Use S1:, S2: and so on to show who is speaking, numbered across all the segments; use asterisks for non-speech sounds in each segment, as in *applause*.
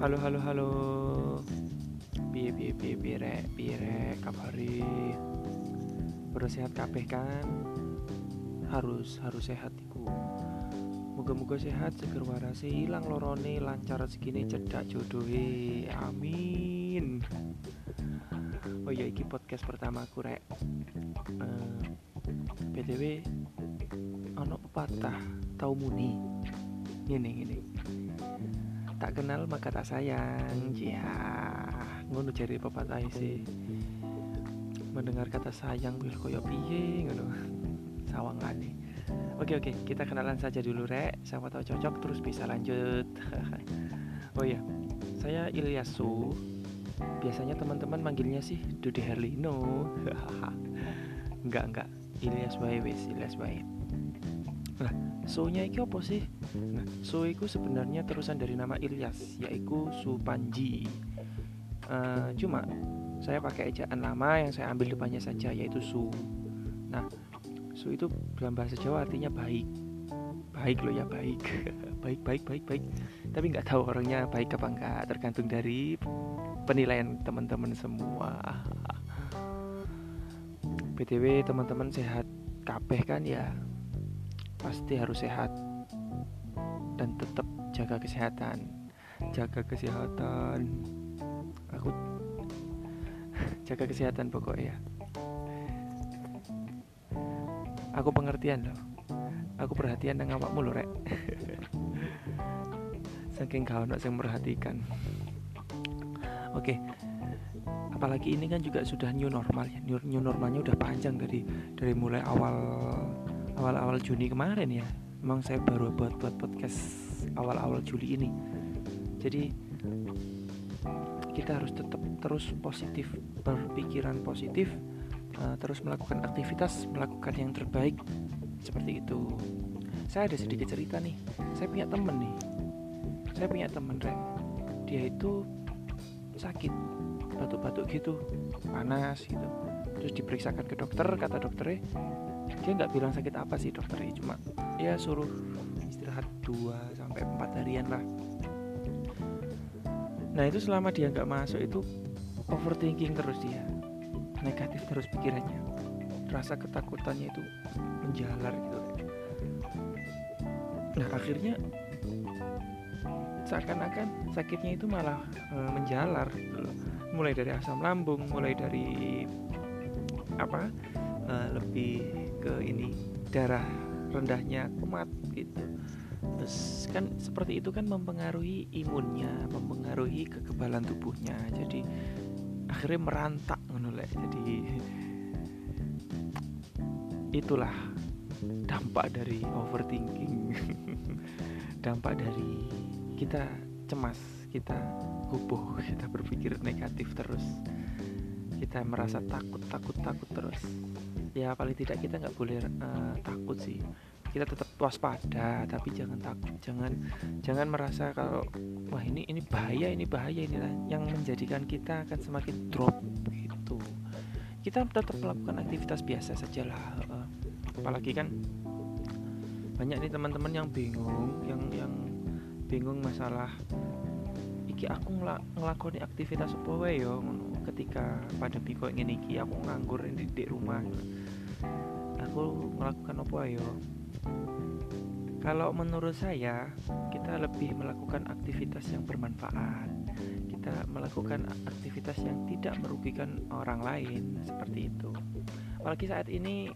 S1: Halo halo halo. Piye piye piye piye rek piye rek kabari. Baru sehat kabeh kan? Harus harus sehat iku. Moga-moga sehat seger warase ilang lorone lancar rezekine cedak jodohe. Amin. Oh ya iki podcast pertama aku rek. Eh, BTW ono pepatah tau muni. Ngene ngene. Tak kenal maka tak sayang. Ya, ngono jari pepatah sih. Mendengar kata sayang wil koyo piye ngono. Sawangane. Oke oke, kita kenalan saja dulu rek. Siapa tahu cocok terus bisa lanjut. *laughs* oh ya, saya Ilyasu. Biasanya teman-teman manggilnya sih Dude Herlino. *laughs* enggak enggak, Ilyas wis, Ilyas wae. Lah, So-nya iki apa sih? Nah, So iku sebenarnya terusan dari nama Ilyas, yaitu Supanji. Eh, cuma saya pakai ejaan lama yang saya ambil depannya saja, yaitu Su. Nah, Su itu dalam bahasa Jawa artinya baik. Baik loh ya baik. *laughs* baik baik baik baik. Tapi nggak tahu orangnya baik apa enggak, tergantung dari penilaian teman-teman semua. *laughs* BTW teman-teman sehat kabeh kan ya? Pasti harus sehat dan tetap jaga kesehatan. Jaga kesehatan. Aku *laughs* jaga kesehatan pokoknya. Aku pengertian loh. Aku perhatian nang awakmu lho, Rek. *laughs* Saking gak ono sing merhatikan. Oke. Apalagi ini kan juga sudah new normal ya. New, new normalnya udah panjang dari dari mulai awal awal-awal Juni kemarin ya. Memang saya baru buat buat podcast awal-awal Juli ini. Jadi kita harus tetap terus positif, berpikiran positif, uh, terus melakukan aktivitas, melakukan yang terbaik seperti itu. Saya ada sedikit cerita nih. Saya punya temen nih. Saya punya temen Ren. Dia itu sakit, batuk-batuk gitu, panas gitu. Terus diperiksakan ke dokter, kata dokternya dia nggak bilang sakit apa sih dokternya, cuma ya suruh istirahat 2 sampai 4 harian lah. Nah itu selama dia nggak masuk itu overthinking terus dia, negatif terus pikirannya, rasa ketakutannya itu menjalar gitu. Nah akhirnya seakan-akan sakitnya itu malah e, menjalar gitu mulai dari asam lambung mulai dari apa e, lebih ke ini darah rendahnya kumat gitu. Terus kan seperti itu kan mempengaruhi imunnya mempengaruhi kekebalan tubuhnya. Jadi akhirnya merantak menolak jadi itulah dampak dari overthinking. *laughs* Dampak dari kita cemas kita gubuh kita berpikir negatif terus. Kita merasa takut takut takut terus ya paling tidak kita nggak boleh uh, takut sih. Kita tetap waspada tapi jangan takut jangan jangan merasa kalau wah ini ini bahaya ini bahaya ini yang menjadikan kita akan semakin drop gitu. Kita tetap melakukan aktivitas biasa saja lah uh, apalagi kan banyak nih teman-teman yang bingung yang yang bingung masalah iki aku ngel ngelakoni aktivitas apa yo ketika pandemi kok ngene iki aku nganggur di, di rumah. Aku melakukan apa yo? Kalau menurut saya kita lebih melakukan aktivitas yang bermanfaat. Kita melakukan aktivitas yang tidak merugikan orang lain seperti itu. Apalagi saat ini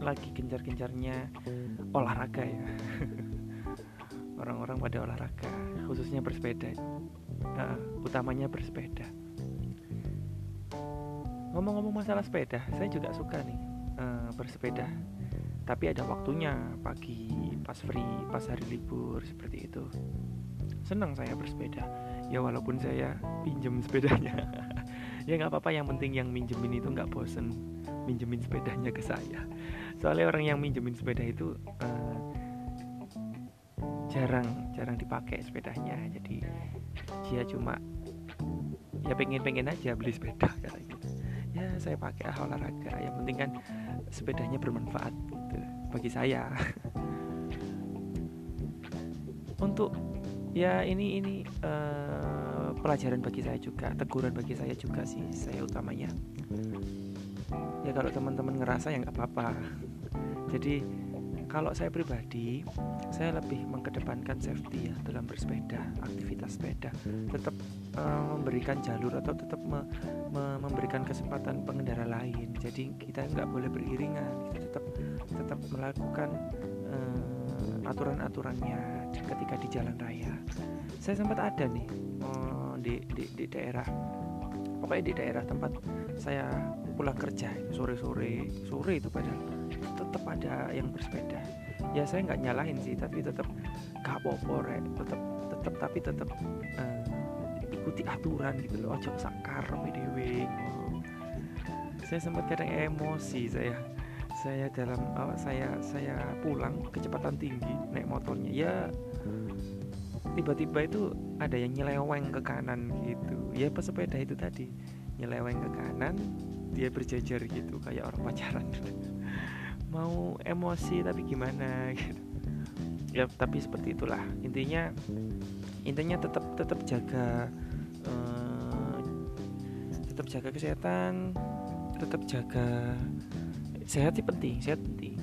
S1: lagi gencar-gencarnya olahraga ya. *laughs* Orang-orang pada olahraga khususnya bersepeda. Uh, utamanya bersepeda ngomong-ngomong masalah sepeda saya juga suka nih uh, bersepeda. Tapi ada waktunya pagi pas free pas hari libur seperti itu. Senang saya bersepeda. Ya walaupun saya pinjem sepedanya. *laughs* Ya nggak apa-apa yang penting yang minjemin itu nggak bosen. Minjemin sepedanya ke saya. Soalnya orang yang minjemin sepeda itu uh, jarang jarang dipakai sepedanya. Jadi dia cuma ya pengen pengen aja beli sepeda kayak gitu ya saya pakai ah, olahraga. Yang penting kan sepedanya bermanfaat gitu bagi saya. *laughs* Untuk ya ini ini uh, pelajaran bagi saya juga teguran bagi saya juga sih saya utamanya. Ya kalau teman-teman ngerasa ya nggak apa-apa. Jadi kalau saya pribadi saya lebih mengedepankan safety ya dalam bersepeda aktivitas sepeda. Tetap uh, memberikan jalur atau tetap me, me, memberikan kesempatan pengendara lain. Jadi kita nggak boleh beriringan kita tetap tetap melakukan uh, aturan-aturannya ketika di jalan raya. Saya sempat ada nih uh, di, di di daerah pokoknya di daerah tempat saya pulang kerja sore-sore sore itu padahal tetap ada yang bersepeda. Ya saya nggak nyalahin sih tapi tetap gak apa tetap tetap tapi tetap uh, ikuti aturan gitu loh. Ojo sakar dewe saya sempat kadang emosi saya. Saya dalam oh, saya saya pulang kecepatan tinggi naik motornya. Ya tiba-tiba itu ada yang nyeleweng ke kanan gitu. Ya pesepeda itu tadi. Nyeleweng ke kanan dia berjajar gitu kayak orang pacaran *laughs* mau emosi tapi gimana *laughs* gitu. Ya tapi seperti itulah. Intinya intinya tetap tetap jaga uh, tetap jaga kesehatan tetap jaga sehat sih penting sehat penting.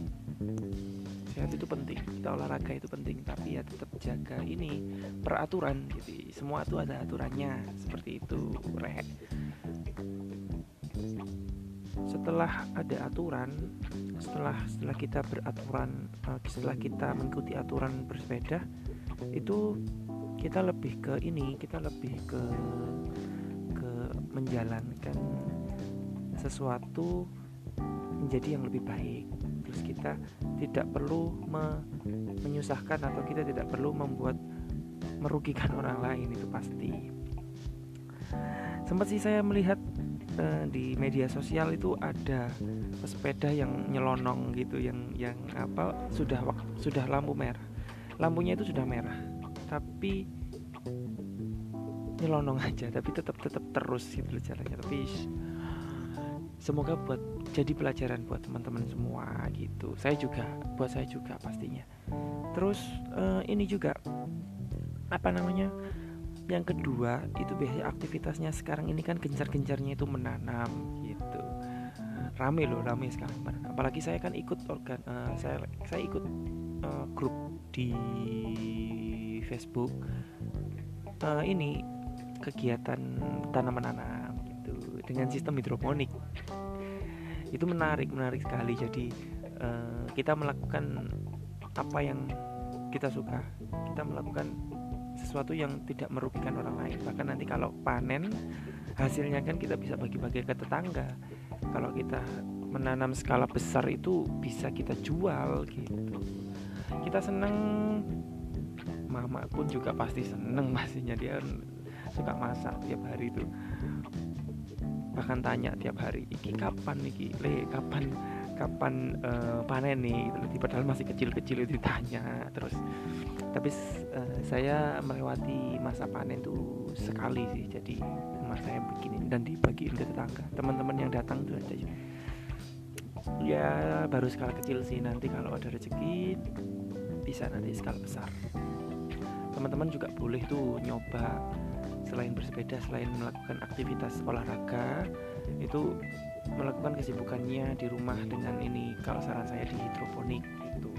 S1: Sehat itu penting kita olahraga itu penting tapi ya tetap jaga ini peraturan jadi semua itu ada aturannya seperti itu rek. Setelah ada aturan setelah setelah kita beraturan uh, setelah kita mengikuti aturan bersepeda itu kita lebih ke ini kita lebih ke ke menjalankan sesuatu menjadi yang lebih baik. Terus kita tidak perlu me, menyusahkan atau kita tidak perlu membuat merugikan *laughs* orang lain itu pasti. Sempat sih saya melihat di media sosial itu ada pesepeda yang nyelonong gitu yang yang apa sudah sudah lampu merah. Lampunya itu sudah merah tapi nyelonong aja tapi tetap tetap terus gitu jalannya tapi semoga buat jadi pelajaran buat teman-teman semua gitu. Saya juga buat saya juga pastinya. Terus uh, ini juga apa namanya yang kedua itu biasanya aktivitasnya sekarang ini kan gencar-gencarnya itu menanam gitu. Rame loh rame sekarang apalagi saya kan ikut organ uh, saya saya ikut uh, grup di Facebook. Uh, ini kegiatan tanam menanam gitu. Dengan sistem hidroponik. Itu menarik menarik sekali. Jadi uh, kita melakukan apa yang kita suka. Kita melakukan sesuatu yang tidak merugikan orang lain. Bahkan nanti kalau panen hasilnya kan kita bisa bagi-bagi ke tetangga. Kalau kita menanam skala besar itu bisa kita jual gitu. Kita seneng. Mama pun juga pasti seneng pastinya. Dia suka masak tiap hari itu bahkan tanya tiap hari iki kapan iki? Le kapan kapan uh, panen nih gitu. padahal masih kecil-kecil ditanya terus. Tapi uh, saya melewati masa panen itu sekali sih jadi rumah saya begini. Dan dibagiin ke tetangga teman-teman yang datang tuh aja. Ya baru skala kecil sih nanti kalau ada rezeki bisa nanti skala besar. Teman-teman juga boleh tuh nyoba selain bersepeda selain melakukan aktivitas olahraga itu melakukan kesibukannya di rumah dengan ini kalau saran saya di hidroponik itu.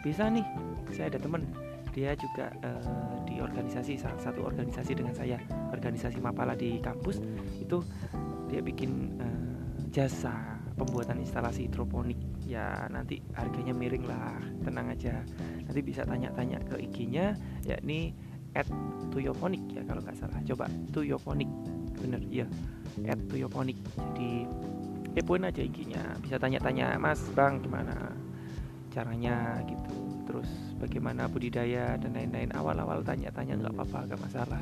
S1: Bisa nih saya ada teman dia juga uh, di organisasi salah satu organisasi dengan saya organisasi Mapala di kampus itu dia bikin uh, jasa pembuatan instalasi hidroponik. Ya nanti harganya miring lah tenang aja. Nanti bisa tanya-tanya ke IG-nya yakni at tuyoponik ya kalau nggak salah. Coba tuyoponik bener ya at tuyoponik. Jadi kepoin aja IG-nya bisa tanya-tanya mas bang gimana caranya? Gitu. Terus bagaimana budidaya dan lain-lain. Awal-awal tanya-tanya nggak apa-apa nggak masalah.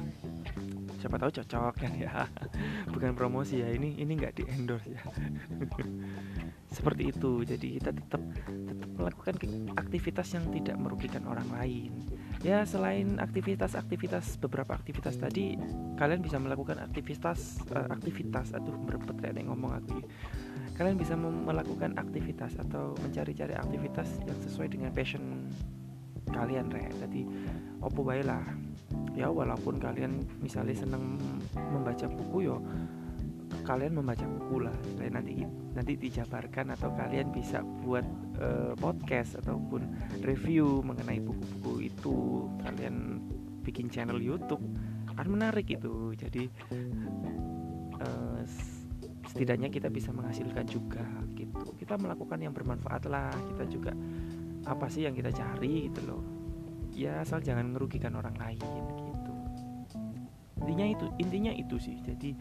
S1: Siapa tahu cocok kan ya. *laughs* Bukan promosi ya ini ini nggak di endorse ya *laughs* seperti itu. Jadi kita tetap tetap melakukan aktivitas yang tidak merugikan orang lain. Ya selain aktivitas-aktivitas beberapa aktivitas tadi kalian bisa melakukan aktivitas uh, aktivitas aduh merebut kayak ngomong aku kalian bisa melakukan aktivitas atau mencari-cari aktivitas yang sesuai dengan passion kalian re jadi opo bae lah. Ya walaupun kalian misalnya seneng membaca buku yo kalian membaca buku lah. Nanti nanti dijabarkan atau kalian bisa buat uh, podcast ataupun review mengenai buku-buku itu. Kalian bikin channel YouTube kan menarik itu. Jadi uh, setidaknya kita bisa menghasilkan juga gitu. Kita melakukan yang bermanfaat lah. Kita juga apa sih yang kita cari gitu loh. Ya asal jangan merugikan orang lain gitu. Intinya itu intinya itu sih. Jadi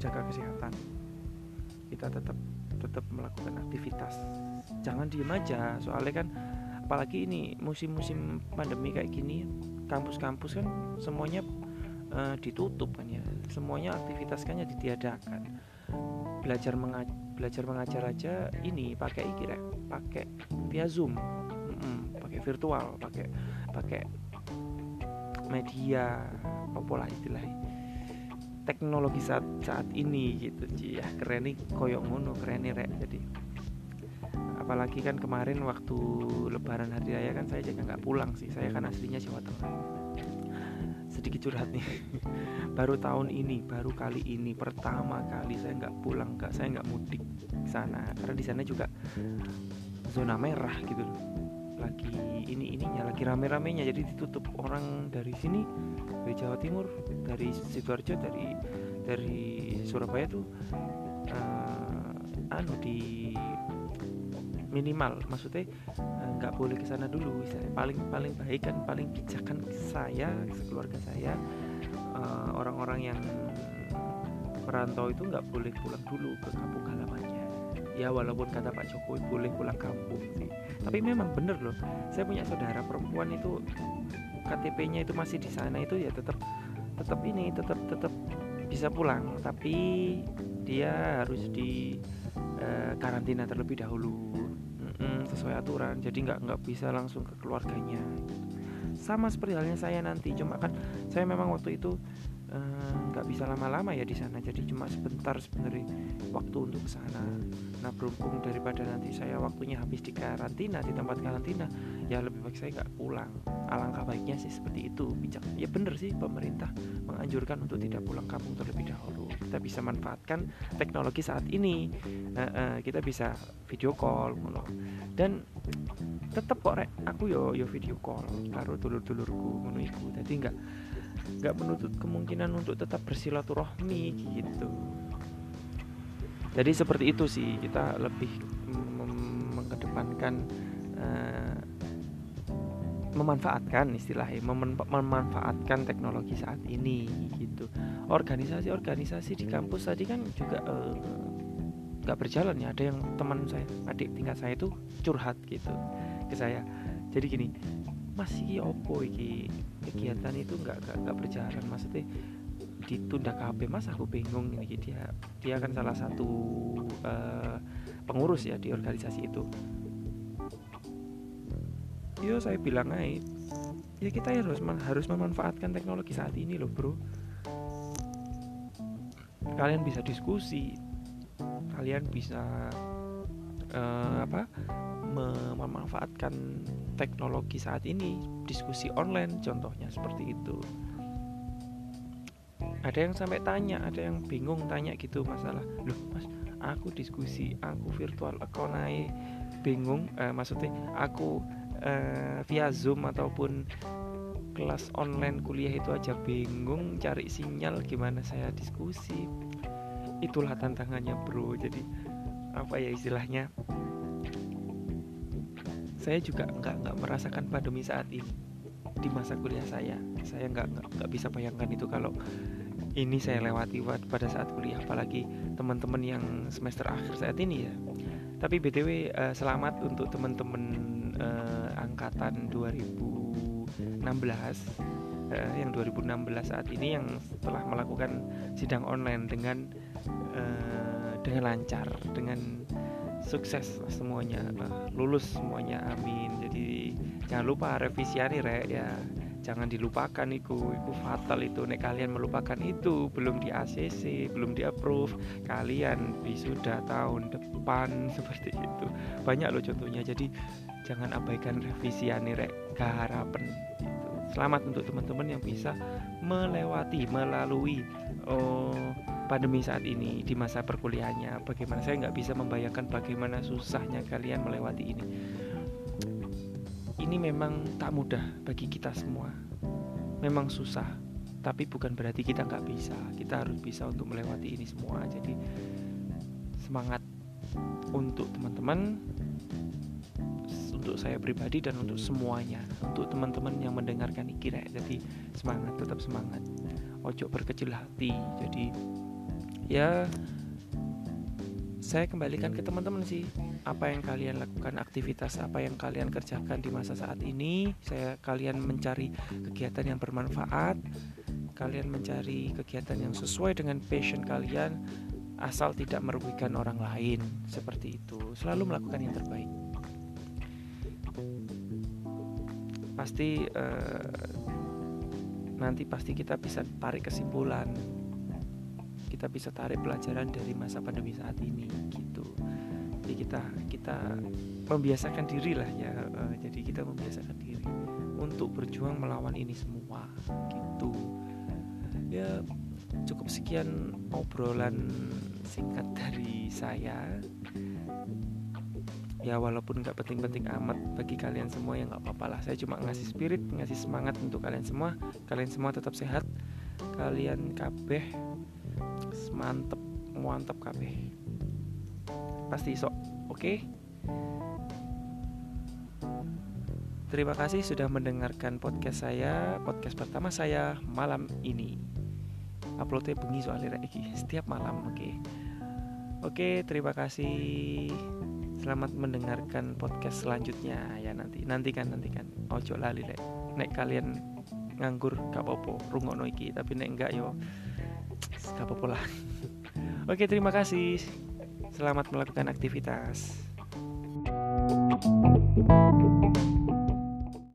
S1: jaga kesehatan. Kita tetap tetap melakukan aktivitas. Jangan diem aja soalnya kan apalagi ini musim-musim pandemi kayak gini kampus-kampus kan semuanya uh, ditutup kan ya. Semuanya aktivitas kan ya ditiadakan. Belajar mengajar belajar mengajar aja ini pakai kira pakai via zoom. Mm, pakai virtual pakai pakai media apa lah istilahnya teknologi saat saat ini gitu ya. Keren nih koyok ngono keren nih rek. Jadi apalagi kan kemarin waktu lebaran hari raya kan saya juga nggak pulang sih. Saya kan aslinya Jawa Tengah. Sedikit curhat nih. *laughs* Baru tahun ini baru kali ini pertama kali saya nggak pulang nggak saya nggak mudik sana. Karena di sana juga zona merah gitu loh lagi ini ininya lagi rame-ramenya. Jadi ditutup orang dari sini dari Jawa Timur dari sidoarjo dari dari Surabaya tuh uh, anu di minimal. Maksudnya eh, nggak uh, boleh ke sana dulu. Misalnya paling paling baik kan paling bijakan saya keluarga saya eh, orang-orang uh, yang merantau itu nggak boleh pulang dulu ke kampung halamannya ya walaupun kata Pak Jokowi boleh pulang kampung sih. Tapi memang bener loh saya punya saudara perempuan itu KTP-nya itu masih di sana itu ya tetap tetap ini tetap tetap bisa pulang. Tapi dia harus di uh, karantina terlebih dahulu. Mm, sesuai aturan jadi nggak nggak bisa langsung ke keluarganya. Sama seperti halnya saya nanti cuma kan saya memang waktu itu eh, nggak uh, bisa lama-lama ya di sana. Jadi cuma sebentar sebenarnya waktu untuk ke sana. Nah berhubung daripada nanti saya waktunya habis di karantina di tempat karantina ya lebih baik saya nggak pulang. Alangkah baiknya sih seperti itu bijak. Ya bener sih pemerintah menganjurkan untuk tidak pulang kampung terlebih dahulu. Kita bisa manfaatkan teknologi saat ini. Uh, uh, kita bisa video call dan tetap kok rek. Aku yo yo video call karo dulur-dulurku ngono iku. Jadi nggak nggak menutup kemungkinan untuk tetap bersilaturahmi gitu jadi seperti itu sih kita lebih mengedepankan uh, memanfaatkan istilahnya memanfaatkan teknologi saat ini gitu. Organisasi-organisasi di kampus tadi kan juga uh, nggak berjalan ya. Ada yang teman saya adik tingkat saya itu curhat gitu ke saya. Jadi gini masih opo iki? Kegiatan itu nggak nggak berjalan. Maksudnya ditunda KB mas aku bingung ini dia dia kan salah satu uh, pengurus ya di organisasi itu. Yo saya bilang aja ya kita harus harus memanfaatkan teknologi saat ini loh bro. Kalian bisa diskusi kalian bisa uh, apa memanfaatkan teknologi saat ini diskusi online contohnya seperti itu ada yang sampai tanya ada yang bingung tanya gitu masalah. Loh mas aku diskusi aku virtual account naik bingung uh, maksudnya aku uh, via zoom ataupun kelas online kuliah itu aja bingung cari sinyal gimana saya diskusi. Itulah tantangannya bro. Jadi apa ya istilahnya? Saya juga nggak nggak merasakan pandemi saat ini di masa kuliah saya. Saya nggak nggak bisa bayangkan itu kalau ini saya lewati pada saat kuliah apalagi teman-teman yang semester akhir saat ini ya. Tapi btw uh, eh, selamat untuk teman-teman uh, angkatan 2016 uh, yang 2016 saat ini yang telah melakukan sidang online dengan uh, dengan lancar dengan sukses semuanya lulus semuanya amin. Jadi jangan lupa revisiani re ya jangan dilupakan itu itu fatal itu. Nek kalian melupakan itu belum di ACC belum di approve kalian sudah tahun depan *laughs* seperti itu. Banyak loh contohnya. Jadi jangan abaikan revisi rek keharapan gitu. selamat untuk teman-teman yang bisa melewati melalui oh, pandemi saat ini di masa perkuliahannya. Bagaimana? Saya nggak bisa membayangkan bagaimana susahnya kalian melewati ini ini memang tak mudah bagi kita semua. Memang susah tapi bukan berarti kita nggak bisa. Kita harus bisa untuk melewati ini semua. Jadi semangat untuk teman-teman untuk saya pribadi dan untuk semuanya. Untuk teman-teman yang mendengarkan ini jadi semangat tetap semangat. Ojo berkecil hati. Jadi ya saya kembalikan ke teman-teman sih apa yang kalian lakukan aktivitas apa yang kalian kerjakan di masa saat ini. Saya kalian mencari kegiatan yang bermanfaat kalian mencari kegiatan yang sesuai dengan passion kalian asal tidak merugikan orang lain. Seperti itu. Selalu melakukan yang terbaik. Pasti uh, nanti pasti kita bisa tarik kesimpulan kita bisa tarik pelajaran dari masa pandemi saat ini gitu. Jadi kita kita membiasakan diri lah ya uh, jadi kita membiasakan diri untuk berjuang melawan ini semua gitu. Ya cukup sekian obrolan singkat dari saya. Ya walaupun nggak penting-penting amat bagi kalian semua ya nggak apa-apa lah. Saya cuma ngasih spirit ngasih semangat untuk kalian semua. Kalian semua tetap sehat. Kalian kabeh mantep mantep kabeh pasti sok oke okay? Terima kasih sudah mendengarkan podcast saya, podcast pertama saya malam ini. Uploadnya bengi soalnya lagi setiap malam, oke. Okay. Oke, okay, terima kasih. Selamat mendengarkan podcast selanjutnya ya nanti. Nantikan nantikan. Ojo lali lek. Nek kalian nganggur gak apa-apa, rungokno iki, tapi nek enggak yo gak apa-apa lah. Oke terima kasih. Selamat melakukan aktivitas. thank you